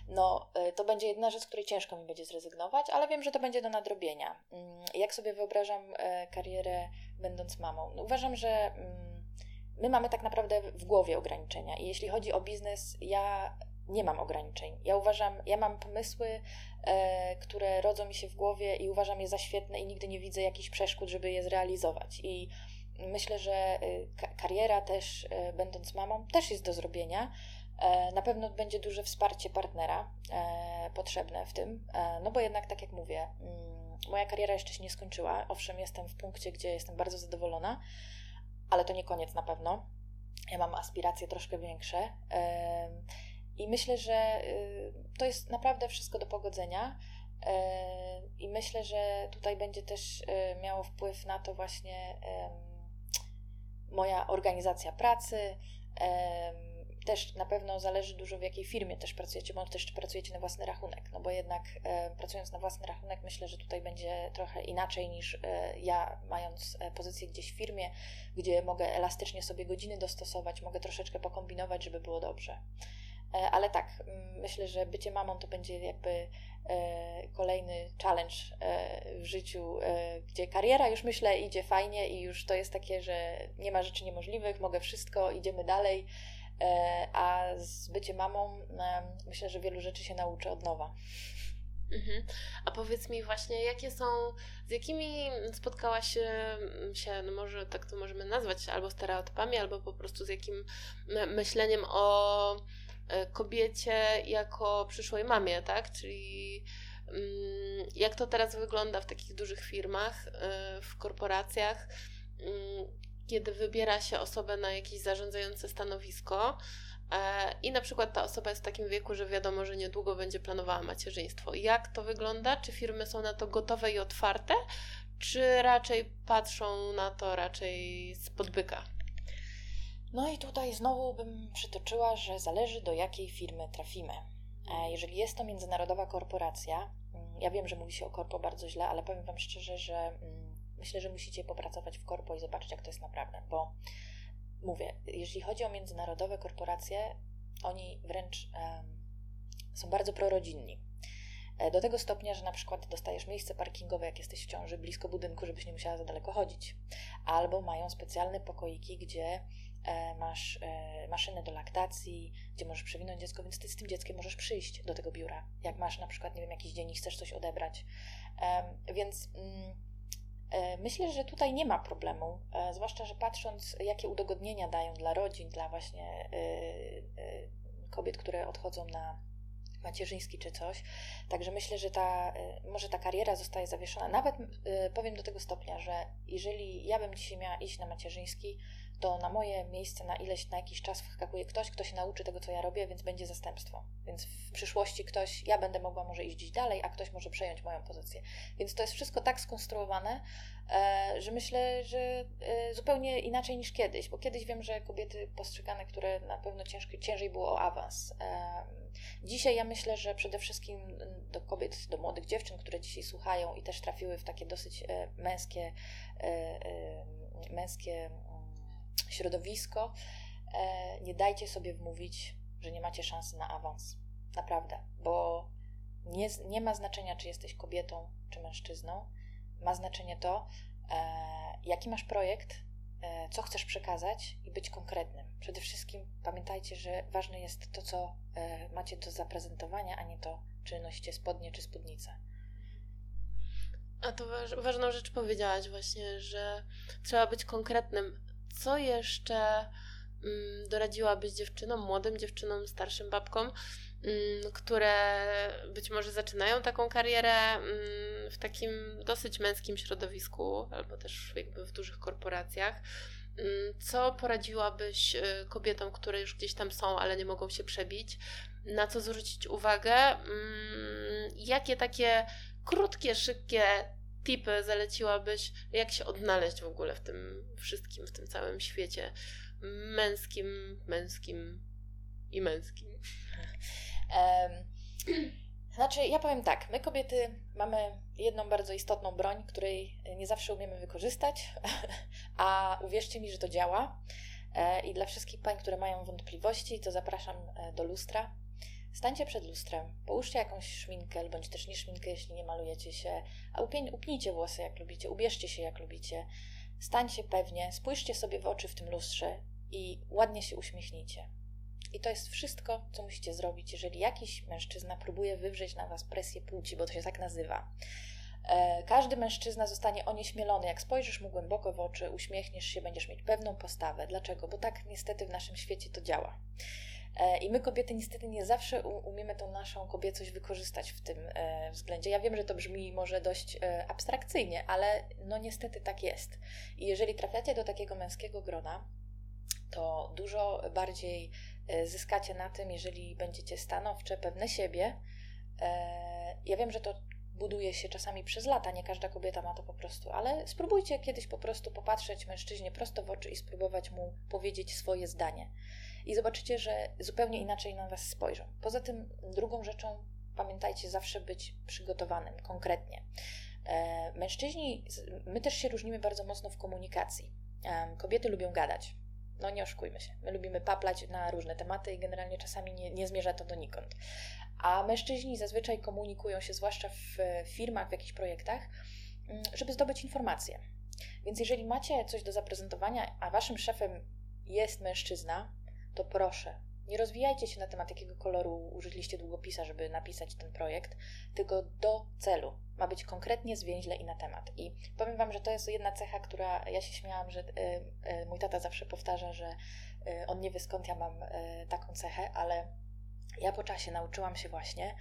[SPEAKER 2] no, to będzie jedna rzecz, z której ciężko mi będzie zrezygnować, ale wiem, że to będzie do nadrobienia. Mm, jak sobie wyobrażam karierę będąc mamą? No, uważam, że mm, my mamy tak naprawdę w głowie ograniczenia. I jeśli chodzi o biznes, ja nie mam ograniczeń. Ja uważam, ja mam pomysły, e, które rodzą mi się w głowie i uważam je za świetne i nigdy nie widzę jakichś przeszkód, żeby je zrealizować. I myślę, że e, kariera też, e, będąc mamą, też jest do zrobienia. E, na pewno będzie duże wsparcie partnera potrzebne w tym, no bo jednak, tak jak mówię, mm, moja kariera jeszcze się nie skończyła. Owszem, jestem w punkcie, gdzie jestem bardzo zadowolona, ale to nie koniec na pewno. Ja mam aspiracje troszkę większe i myślę, że y, to jest naprawdę wszystko do pogodzenia. I myślę, że tutaj będzie też y, miało wpływ na to właśnie moja organizacja pracy, też na pewno zależy dużo w jakiej firmie też pracujecie, bo też pracujecie na własny rachunek, no bo jednak e, pracując na własny rachunek myślę, że tutaj będzie trochę inaczej niż e, ja mając e, pozycję gdzieś w firmie, gdzie mogę elastycznie sobie godziny dostosować, mogę troszeczkę pokombinować, żeby było dobrze. E, ale tak, myślę, że bycie mamą to będzie jakby e, kolejny challenge e, w życiu, gdzie kariera już myślę idzie fajnie i już to jest takie, że nie ma rzeczy niemożliwych, mogę wszystko, idziemy dalej a z byciem mamą myślę, że wielu rzeczy się nauczę od nowa.
[SPEAKER 1] Mhm. A powiedz mi właśnie, jakie są, z jakimi spotkałaś się, no może tak to możemy nazwać, albo stereotypami, albo po prostu z jakim myśleniem o e, kobiecie jako przyszłej mamie, tak? Czyli mm, jak to teraz wygląda w takich dużych firmach, e, w korporacjach, mm, kiedy wybiera się osobę na jakieś zarządzające stanowisko, E, I na przykład ta osoba jest w takim wieku, że wiadomo, że niedługo będzie planowała macierzyństwo. Jak to wygląda? Czy firmy są na to gotowe i otwarte, czy raczej patrzą na to raczej z podbyka?
[SPEAKER 2] No i tutaj znowu bym przytoczyła, że zależy do jakiej firmy trafimy. E, jeżeli jest to międzynarodowa korporacja, mm, ja wiem, że mówi się o korpo bardzo źle, ale powiem Wam szczerze, że mm, myślę, że musicie popracować w korpo i zobaczyć, jak to jest naprawdę, bo mówię, jeśli chodzi o międzynarodowe korporacje, oni wręcz są bardzo prorodzinni. E, do tego stopnia, że na przykład dostajesz miejsce parkingowe, jak jesteś w ciąży, blisko budynku, żebyś nie musiała za daleko chodzić. Albo mają specjalne pokoiki, gdzie e, masz e, maszynę do laktacji, gdzie możesz przewinąć dziecko, więc ty z tym dzieckiem możesz przyjść do tego biura. Jak masz na przykład, nie wiem, jakiś dzień i chcesz coś odebrać. Więc. E, myślę, że tutaj nie ma problemu, e, zwłaszcza, że patrząc, jakie udogodnienia dają dla rodzin, dla właśnie e, kobiet, które odchodzą na macierzyński czy coś. Także myślę, że ta, może ta kariera zostaje zawieszona. Nawet powiem do tego stopnia, że jeżeli ja bym dzisiaj miała iść na macierzyński, to na moje miejsce na ileś, na jakiś czas wskakuje ktoś, kto się nauczy tego, co ja robię, więc będzie zastępstwo. Więc w przyszłości ktoś, ja będę mogła może iść gdzieś dalej, a ktoś może przejąć moją pozycję. Więc to jest wszystko tak skonstruowane, e, że myślę, że e, zupełnie inaczej niż kiedyś, bo kiedyś wiem, że kobiety postrzegane, które na pewno ciężki, ciężej było o awans. E, dzisiaj ja myślę, że przede wszystkim do kobiet, do młodych dziewczyn, które dzisiaj słuchają i też trafiły w takie dosyć męskie, męskie środowisko, e, nie dajcie sobie wmówić, że nie macie szansy na awans. Naprawdę, bo nie, nie ma znaczenia, czy jesteś kobietą, czy mężczyzną. Ma znaczenie to, e, jaki masz projekt, e, co chcesz przekazać i być konkretnym. Przede wszystkim pamiętajcie, że ważne jest to, co macie do zaprezentowania, a nie to, czy nosicie spodnie czy spódnicę.
[SPEAKER 1] A to waż, ważną rzecz powiedziałaś właśnie, że trzeba być konkretnym co jeszcze mm, doradziłabyś dziewczynom, młodym dziewczynom, starszym babkom, mm, które być może zaczynają taką karierę mm, w takim dosyć męskim środowisku, albo też jakby w dużych korporacjach? Co poradziłabyś y, kobietom, które już gdzieś tam są, ale nie mogą się przebić? Na co zwrócić uwagę? Jakie takie krótkie, szybkie tipy zaleciłabyś, jak się odnaleźć w ogóle w tym wszystkim, w tym całym świecie męskim, męskim i męskim?
[SPEAKER 2] Znaczy, ja powiem tak, my kobiety mamy jedną bardzo istotną broń, której nie zawsze umiemy wykorzystać, a uwierzcie mi, że to działa. E, I dla wszystkich pań, które mają wątpliwości, to zapraszam e, do lustra Stańcie przed lustrem, połóżcie jakąś szminkę, bądź też nie szminkę, jeśli nie malujecie się, a upnijcie włosy jak lubicie, ubierzcie się jak lubicie. Stańcie pewnie, spójrzcie sobie w oczy w tym lustrze i ładnie się uśmiechnijcie. I to jest wszystko, co musicie zrobić, jeżeli jakiś mężczyzna próbuje wywrzeć na was presję płci, bo to się tak nazywa. E, każdy mężczyzna zostanie onieśmielony. Jak spojrzysz mu głęboko w oczy, uśmiechniesz się, będziesz mieć pewną postawę. Dlaczego? Bo tak niestety w naszym świecie to działa. E, I my, kobiety, niestety nie zawsze umiemy tą naszą kobiecość wykorzystać w tym e, względzie. Ja wiem, że to brzmi może dość e, abstrakcyjnie, ale no niestety tak jest. I jeżeli trafiacie do takiego męskiego grona, to dużo bardziej zyskacie na tym, jeżeli będziecie stanowcze, pewne siebie. Ja wiem, że to buduje się czasami przez lata, nie każda kobieta ma to po prostu, ale spróbujcie kiedyś po prostu popatrzeć mężczyźnie prosto w oczy i spróbować mu powiedzieć swoje zdanie i zobaczycie, że zupełnie inaczej na Was spojrzą. Poza tym, drugą rzeczą, pamiętajcie zawsze być przygotowanym konkretnie. E, mężczyźni, my też się różnimy bardzo mocno w komunikacji. Kobiety lubią gadać. No nie oszukujmy się. My lubimy paplać na różne tematy i generalnie czasami nie, nie zmierza to donikąd. A mężczyźni zazwyczaj komunikują się, zwłaszcza w firmach, w jakichś projektach, mm, żeby zdobyć informacje. Więc jeżeli macie coś do zaprezentowania, a waszym szefem jest mężczyzna, to proszę, nie rozwijajcie się na temat jakiego koloru użyliście długopisa, żeby napisać ten projekt, tylko do celu. Ma być konkretnie, zwięźle i na temat. I powiem Wam, że to jest jedna cecha, która ja się śmiałam, że y, y, mój tata zawsze powtarza, że y, on nie wie skąd ja mam taką cechę, ale ja po czasie nauczyłam się właśnie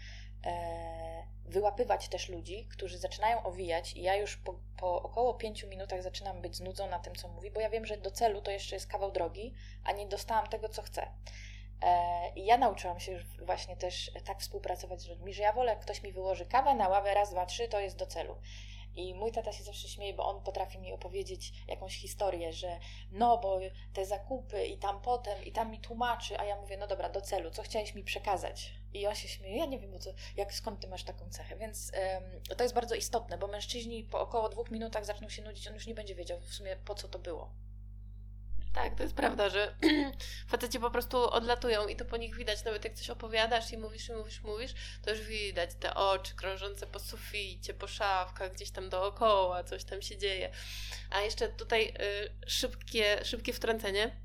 [SPEAKER 2] wyłapywać też ludzi, którzy zaczynają owijać i ja już po, po około pięciu minutach zaczynam być znudzona tym, co mówi, bo ja wiem, że do celu to jeszcze jest kawał drogi, a nie dostałam tego, co chcę. E, I ja nauczyłam się już właśnie też tak współpracować z ludźmi, że ja wolę, jak ktoś mi wyłoży kawę na ławę, raz, dwa, trzy, to jest do celu. I mój tata się zawsze śmieje, bo on potrafi mi opowiedzieć jakąś historię, że no, bo te zakupy i tam potem, i tam mi tłumaczy, a ja mówię, no dobra, do celu, co chciałeś mi przekazać? I on się śmieje, ja nie wiem, co, jak, skąd ty masz taką cechę. Więc to jest bardzo istotne, bo mężczyźni po około dwóch minutach zaczną się nudzić, on już nie będzie wiedział w sumie, po co to było.
[SPEAKER 1] Tak, to jest prawda, że faceci po prostu odlatują i to po nich widać, nawet jak coś opowiadasz i mówisz, i mówisz, mówisz, to już widać te oczy krążące po suficie, po szafkach, gdzieś tam dookoła, coś tam się dzieje. A jeszcze tutaj y, szybkie, szybkie wtrącenie.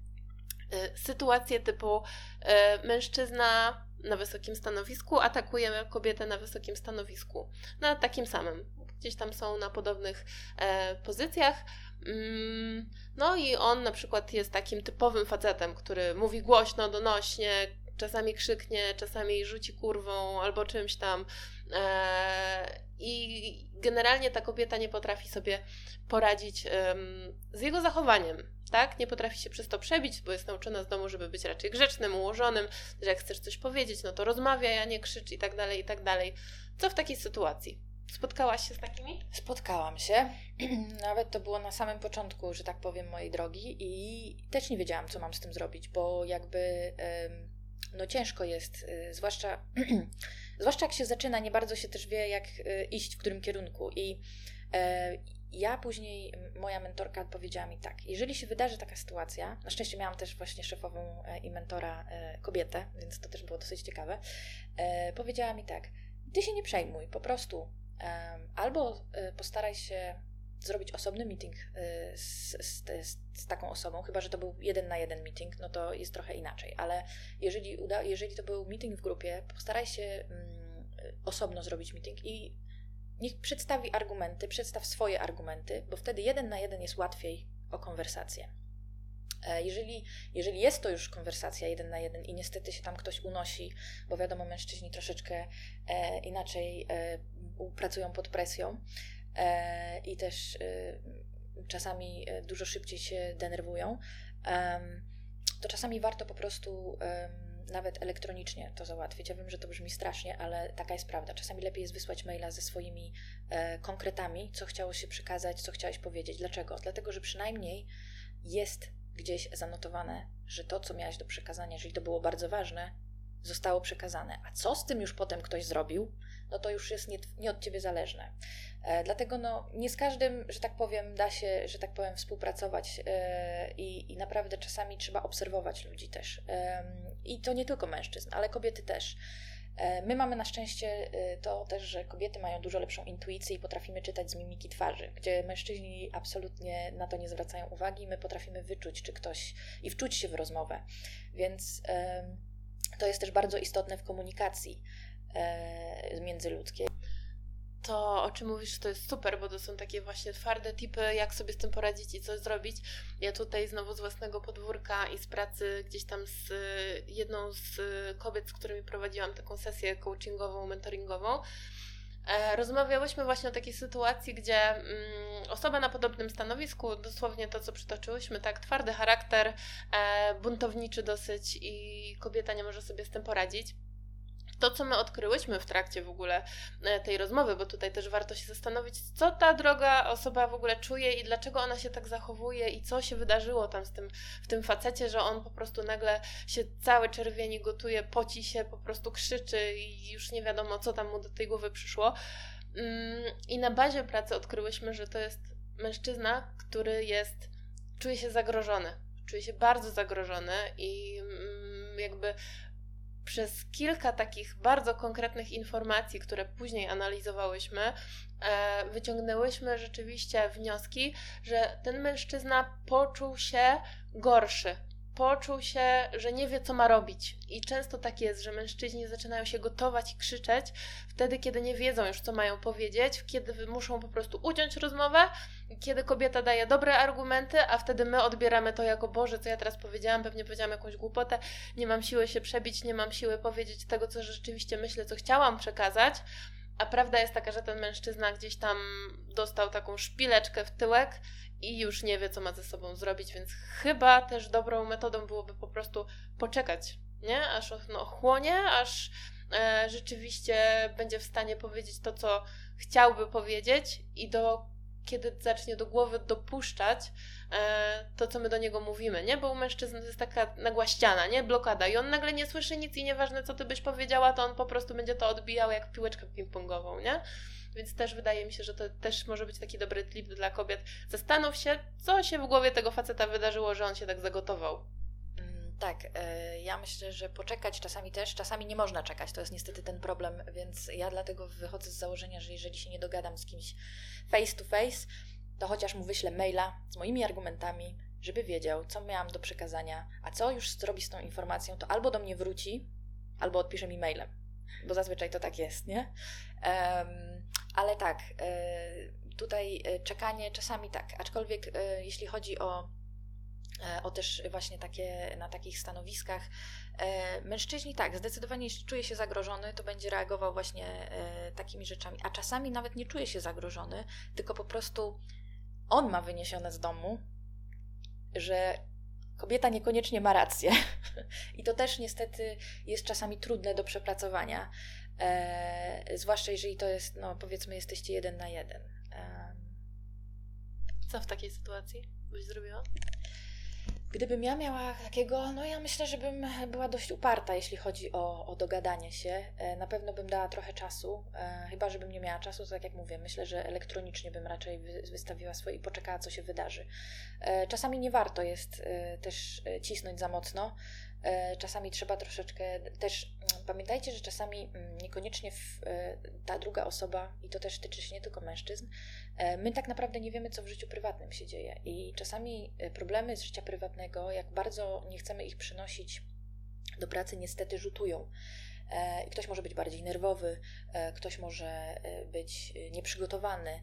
[SPEAKER 1] Y, sytuacje typu y, mężczyzna na wysokim stanowisku atakuje kobietę na wysokim stanowisku, na takim samym. Gdzieś tam są na podobnych e, pozycjach Mm, no i on na przykład jest takim typowym facetem, który mówi głośno, donośnie, czasami krzyknie, czasami rzuci kurwą albo czymś tam. E, I generalnie ta kobieta nie potrafi sobie poradzić z jego zachowaniem. Tak? Nie potrafi się przez to przebić, bo jest nauczona z domu, żeby być raczej grzecznym, ułożonym, że jak chcesz coś powiedzieć, no to rozmawiaj, a nie krzycz i tak dalej, i tak dalej. Co w takiej sytuacji? Spotkałaś się z takimi?
[SPEAKER 2] Spotkałam się. Nawet to było na samym początku, że tak powiem, mojej drogi i też nie wiedziałam, co mam z tym zrobić, bo jakby no ciężko jest, y, zwłaszcza, zwłaszcza jak się zaczyna, nie bardzo się też wie, jak y, iść, w którym kierunku. I e, ja później, moja mentorka powiedziała mi tak, jeżeli się wydarzy taka sytuacja, na szczęście miałam też właśnie szefową e, i mentora e, kobietę, więc to też było dosyć ciekawe, powiedziała mi tak, ty się nie przejmuj, po prostu Albo postaraj się zrobić osobny meeting z, z, z, taką osobą, chyba że to był jeden na jeden meeting, no to jest trochę inaczej, ale jeżeli, uda, jeżeli to był meeting w grupie, postaraj się mm, osobno zrobić meeting i niech przedstawi argumenty, przedstaw swoje argumenty, bo wtedy jeden na jeden jest łatwiej o konwersację. E, jeżeli, jeżeli jest to już konwersacja jeden na jeden i niestety się tam ktoś unosi, bo wiadomo, mężczyźni troszeczkę e, inaczej e, pracują pod presją e, i też e, czasami e, dużo szybciej się denerwują, to czasami warto po prostu nawet elektronicznie to załatwić. Ja wiem, że to brzmi strasznie, ale taka jest prawda. Czasami lepiej jest wysłać maila ze swoimi konkretami, co chciało się przekazać, co chciałeś powiedzieć. Dlaczego? Dlatego, że przynajmniej jest gdzieś zanotowane, że to, co miałeś do przekazania, jeżeli to było bardzo ważne, zostało przekazane. A co z tym już potem ktoś zrobił, no to już jest nie, nie od ciebie zależne. E, dlatego no, nie z każdym, że tak powiem, da się, że tak powiem, współpracować e, i, i naprawdę czasami trzeba obserwować ludzi też. E, I to nie tylko mężczyzn, ale kobiety też. E, my mamy na szczęście e, to też, że kobiety mają dużo lepszą intuicję i potrafimy czytać z mimiki twarzy, gdzie mężczyźni absolutnie na to nie zwracają uwagi. My potrafimy wyczuć, czy ktoś i wczuć się w rozmowę. Więc to jest też bardzo istotne w komunikacji e, międzyludzkiej.
[SPEAKER 1] To, o czym mówisz, to jest super, bo to są takie właśnie twarde tipy, jak sobie z tym poradzić i co zrobić. Ja tutaj znowu z własnego podwórka i z pracy gdzieś tam z jedną z kobiet, z którymi prowadziłam taką sesję coachingową, mentoringową, e, Rozmawiałyśmy właśnie o takiej sytuacji, gdzie mm, osoba na podobnym stanowisku, dosłownie to, co przytoczyłyśmy, tak, twardy charakter, e, buntowniczy dosyć i kobieta nie może sobie z tym poradzić to, co my odkryłyśmy w trakcie w ogóle e, tej rozmowy, bo tutaj też warto się zastanowić, co ta droga osoba w ogóle czuje i dlaczego ona się tak zachowuje i co się wydarzyło tam z tym, w tym facecie, że on po prostu nagle się cały czerwieni gotuje, poci się, po prostu krzyczy i już nie wiadomo, co tam mu do tej głowy przyszło. Mm, I na bazie pracy odkryłyśmy, że to jest mężczyzna, który jest, czuje się zagrożony. Czuje się bardzo zagrożony i mm, jakby przez kilka takich bardzo konkretnych informacji, które później analizowałyśmy, e, wyciągnęłyśmy rzeczywiście wnioski, że ten mężczyzna poczuł się gorszy poczuł się, że nie wie, co ma robić. I często tak jest, że mężczyźni zaczynają się gotować i krzyczeć wtedy, kiedy nie wiedzą już, co mają powiedzieć, kiedy muszą po prostu uciąć rozmowę, kiedy kobieta daje dobre argumenty, a wtedy my odbieramy to jako Boże, co ja teraz powiedziałam, pewnie powiedziałam jakąś głupotę, nie mam siły się przebić, nie mam siły powiedzieć tego, co rzeczywiście myślę, co chciałam przekazać. A prawda jest taka, że ten mężczyzna gdzieś tam dostał taką szpileczkę w tyłek i już nie wie, co ma ze sobą zrobić, więc chyba też dobrą metodą byłoby po prostu poczekać, nie? Aż no, chłonie, aż e, rzeczywiście będzie w stanie powiedzieć to, co chciałby powiedzieć i do kiedy zacznie do głowy dopuszczać e, to, co my do niego mówimy, nie? Bo u mężczyzn to jest taka nagła ściana, nie? Blokada i on nagle nie słyszy nic i nieważne, co ty byś powiedziała, to on po prostu będzie to odbijał jak piłeczkę ping-pongową, nie? Więc też wydaje mi się, że to też może być taki dobry tip dla kobiet. Zastanów się, co się w głowie tego faceta wydarzyło, że on się tak zagotował.
[SPEAKER 2] Mm, tak, e, ja myślę, że poczekać czasami też, czasami nie można czekać, to jest niestety ten problem, więc ja dlatego wychodzę z założenia, że jeżeli się nie dogadam z kimś face to face, to chociaż mu wyślę maila z moimi argumentami, żeby wiedział, co miałam do przekazania, a co już zrobi z tą informacją, to albo do mnie wróci, albo odpisze mi mailem, bo zazwyczaj to tak jest, nie? Um, ale tak, e, tutaj e, czekanie czasami tak, aczkolwiek e, jeśli chodzi o, o też właśnie takie, na takich stanowiskach, mężczyźni tak, zdecydowanie jeśli czuje się zagrożony, to będzie reagował właśnie takimi rzeczami, a czasami nawet nie czuje się zagrożony, tylko po prostu on ma wyniesione z domu, że kobieta niekoniecznie ma rację. I to też niestety jest czasami trudne do przepracowania. E, zwłaszcza jeżeli to jest, no powiedzmy, jesteście jeden na jeden. E,
[SPEAKER 1] Co w takiej sytuacji byś zrobiła?
[SPEAKER 2] Gdybym ja miała takiego, no ja myślę, że bym była dość uparta, jeśli chodzi o, o dogadanie się. E, na pewno bym dała trochę czasu, e, chyba żebym nie miała czasu, to tak jak mówię, myślę, że elektronicznie bym raczej wystawiła swoje i poczekała, co się wydarzy. E, czasami nie warto jest też cisnąć za mocno, czasami trzeba troszeczkę też mm, pamiętajcie, że czasami mm, niekoniecznie e, ta druga osoba, i to też tyczy się nie tylko mężczyzn, e, my tak naprawdę nie wiemy, co w życiu prywatnym się dzieje. I czasami problemy z życia prywatnego, jak bardzo nie chcemy ich przynosić do pracy, niestety rzutują. I ktoś może być bardziej nerwowy, ktoś może być nieprzygotowany.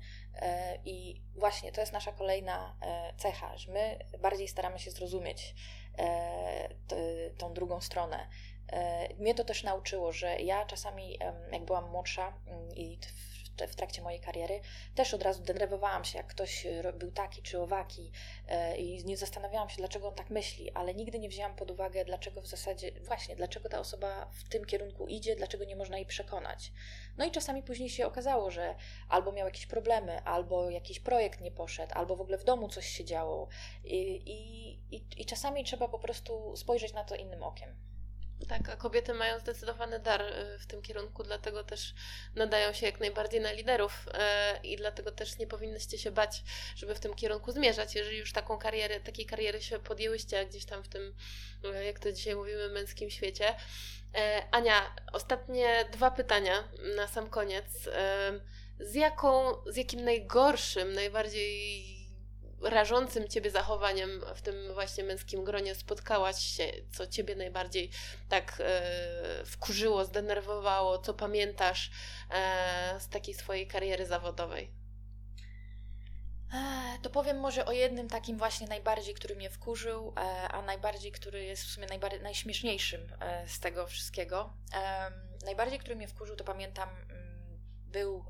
[SPEAKER 2] I właśnie to jest nasza kolejna cecha, że my bardziej staramy się zrozumieć E, tą drugą stronę. E, mnie to też nauczyło, że ja czasami, jak byłam młodsza mm, i w trakcie mojej kariery też od razu denerwowałam się, jak ktoś był taki czy owaki e, i nie zastanawiałam się, dlaczego on tak myśli, ale nigdy nie wzięłam pod uwagę, dlaczego w zasadzie, właśnie, dlaczego ta osoba w tym kierunku idzie, dlaczego nie można jej przekonać. No i czasami później się okazało, że albo miał jakieś problemy, albo jakiś projekt nie poszedł, albo w ogóle w domu coś się działo i, i, i czasami trzeba po prostu spojrzeć na to innym okiem.
[SPEAKER 1] Tak, a kobiety mają zdecydowany dar y, w tym kierunku, dlatego też nadają się jak najbardziej na liderów y, i dlatego też nie powinnyście się bać, żeby w tym kierunku zmierzać. Jeżeli już taką karierę, takiej kariery się podjęłyście gdzieś tam w tym, y, jak to dzisiaj mówimy, męskim świecie. Ania, ostatnie dwa pytania na sam koniec. Z jaką, z jakim najgorszym, najbardziej rażącym ciebie zachowaniem w tym właśnie męskim gronie spotkałaś się, co ciebie najbardziej tak e, wkurzyło, zdenerwowało, co pamiętasz e, z takiej swojej kariery zawodowej?
[SPEAKER 2] E, to powiem może o jednym takim właśnie najbardziej, który mnie wkurzył, e, a najbardziej, który jest w sumie najśmieszniejszym e, z tego wszystkiego. Najbardziej, który mnie wkurzył, to pamiętam, mm, był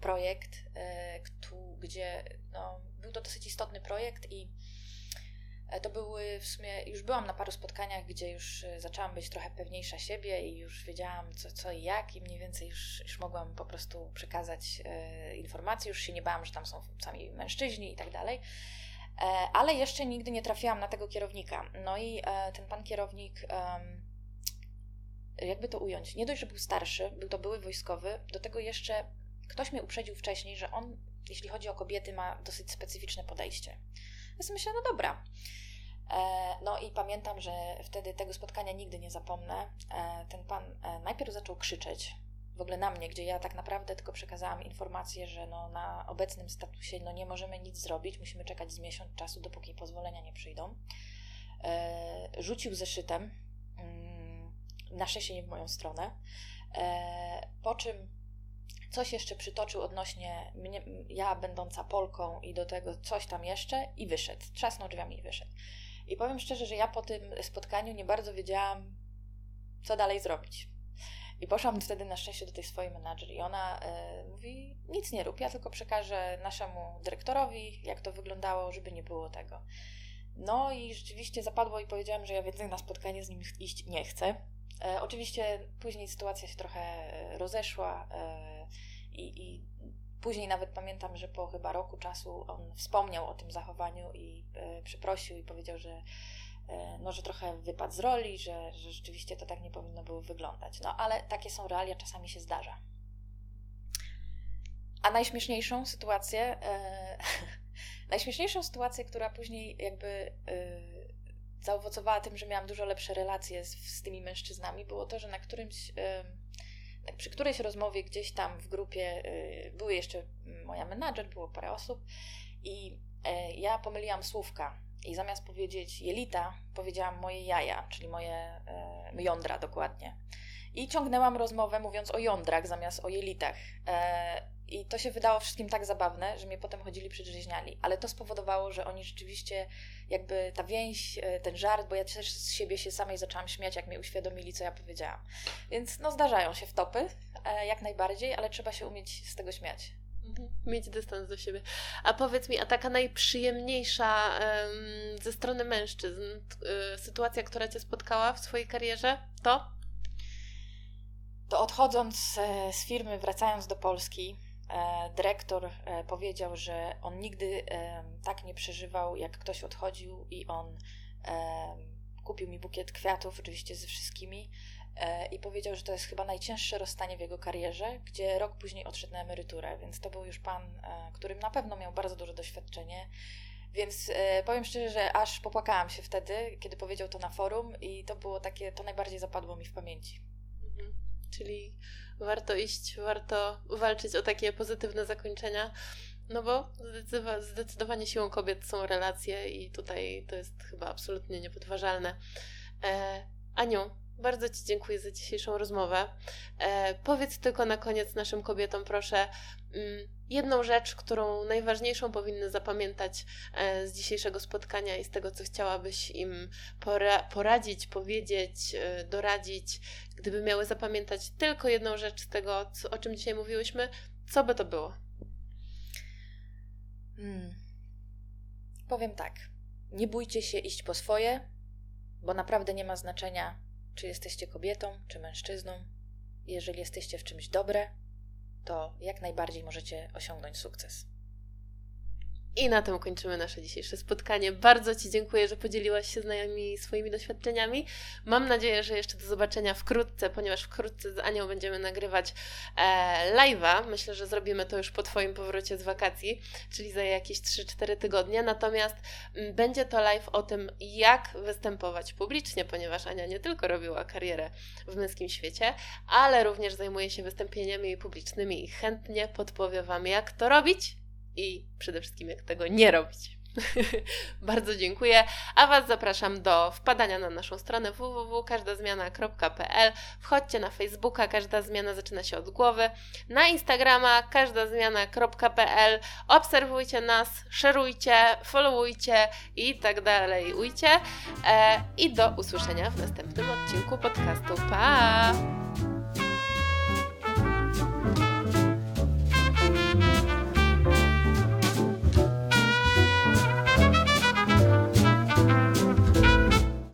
[SPEAKER 2] projekt, gdzie no, był to dosyć istotny projekt i e, to były w sumie, już byłam na paru spotkaniach, gdzie już e, zaczęłam być trochę pewniejsza siebie i już wiedziałam co, co i jak i mniej więcej już, już mogłam po prostu przekazać e, informacje, już się nie bałam, że tam są sami mężczyźni i tak dalej. E, ale jeszcze nigdy nie trafiłam na tego kierownika. No i e, ten pan kierownik, jakby to ująć, nie dość, że był starszy, był to były wojskowy, do tego jeszcze ktoś mnie uprzedził wcześniej, że on jeśli chodzi o kobiety, ma dosyć specyficzne podejście. Więc myślę, no dobra. E, no i pamiętam, że wtedy tego spotkania nigdy nie zapomnę. E, ten pan e, najpierw zaczął krzyczeć w ogóle na mnie, gdzie ja tak naprawdę tylko przekazałam informację, że no na obecnym statusie no nie możemy nic zrobić, musimy czekać z miesiąc czasu, dopóki pozwolenia nie przyjdą. rzucił zeszytem, na szczęście nie w moją stronę, e, po czym coś jeszcze przytoczył odnośnie mnie, ja będąca Polką i do tego coś tam jeszcze i wyszedł. Trzasnął drzwiami i wyszedł. I powiem szczerze, że ja po tym spotkaniu nie bardzo wiedziałam, co dalej zrobić. I poszłam wtedy na szczęście do tej swojej menadżer i ona e, mówi, nic nie rób, ja tylko przekażę naszemu dyrektorowi, jak to wyglądało, żeby nie było tego. No i rzeczywiście zapadło i powiedziałam, że ja więcej na spotkanie z nim iść nie chcę. E, oczywiście później sytuacja się trochę e, rozeszła e, i, i później nawet pamiętam, że po chyba roku czasu on wspomniał o tym zachowaniu i e, przeprosił i powiedział, że E, no, że trochę wypadł z roli, że, że rzeczywiście to tak nie powinno było wyglądać. No ale takie są realia, czasami się zdarza. A najśmieszniejszą sytuację, e, najśmieszniejszą sytuację, która później jakby zaowocowała tym, że miałam dużo lepsze relacje z, z tymi mężczyznami, było to, że na którymś, przy którejś rozmowie gdzieś tam w grupie e, były jeszcze moja menadżer, było parę osób i e, ja pomyliłam słówka i zamiast powiedzieć jelita, powiedziałam moje jaja, czyli moje e, jądra dokładnie. I ciągnęłam rozmowę mówiąc o jądrach zamiast o jelitach. E, I to się wydało wszystkim tak zabawne, że mnie potem chodzili przedrzeźniali. Ale to spowodowało, że oni rzeczywiście, jakby ta więź, e, ten żart, bo ja też z siebie się samej zaczęłam śmiać, jak mnie uświadomili, co ja powiedziałam. Więc no zdarzają się wtopy, e, jak najbardziej, ale trzeba się umieć z tego śmiać.
[SPEAKER 1] Mhm. Mieć dystans do siebie. A powiedz mi, a taka najprzyjemniejsza ze strony mężczyzn sytuacja, która Cię spotkała w swojej karierze, to?
[SPEAKER 2] To odchodząc e, z firmy, wracając do Polski, e, dyrektor e, powiedział, że on nigdy tak nie przeżywał, jak ktoś odchodził i on kupił mi bukiet kwiatów, oczywiście ze wszystkimi, i powiedział, że to jest chyba najcięższe rozstanie w jego karierze, gdzie rok później odszedł na emeryturę, więc to był już pan, którym na pewno miał bardzo duże doświadczenie. Więc powiem szczerze, że aż popłakałam się wtedy, kiedy powiedział to na forum, i to było takie, to najbardziej zapadło mi w pamięci.
[SPEAKER 1] Czyli warto iść, warto walczyć o takie pozytywne zakończenia. No bo zdecydowanie siłą kobiet są relacje i tutaj to jest chyba absolutnie niepodważalne. E, Aniu, bardzo Ci dziękuję za dzisiejszą rozmowę. E, powiedz tylko na koniec naszym kobietom, proszę, mm, jedną rzecz, którą najważniejszą powinny zapamiętać e, z dzisiejszego spotkania i z tego, co chciałabyś im pora poradzić, powiedzieć, e, doradzić. Gdyby miały zapamiętać tylko jedną rzecz z tego, co, o czym dzisiaj mówiłyśmy, co by to było?
[SPEAKER 2] Hmm. Powiem tak. Nie bójcie się iść po swoje, bo naprawdę nie ma znaczenia, czy jesteście kobietą, czy mężczyzną. Jeżeli jesteście w czymś dobre, to jak najbardziej możecie osiągnąć sukces.
[SPEAKER 1] I na tym kończymy nasze dzisiejsze spotkanie. Bardzo Ci dziękuję, że podzieliłaś się z nami swoimi doświadczeniami. Mam nadzieję, że jeszcze do zobaczenia wkrótce, ponieważ wkrótce z Anią będziemy nagrywać e, live'a. Myślę, że zrobimy to już po Twoim powrocie z wakacji, czyli za jakieś 3-4 tygodnie. Natomiast m, mm, będzie to live o tym, jak występować publicznie, ponieważ Ania nie tylko robiła karierę w męskim świecie, ale również zajmuje się wystąpieniami publicznymi i chętnie podpowie Wam, jak to robić i przede wszystkim jak tego nie robić. Bardzo dziękuję, a Was zapraszam do wpadania na naszą stronę www.każdazmiana.pl. Wchodźcie na Facebooka, każda zmiana zaczyna się od głowy, na Instagrama każdazmiana.pl. Obserwujcie nas, szerujcie, followujcie i tak dalej. Ujcie. E, I do usłyszenia w następnym odcinku podcastu. Pa!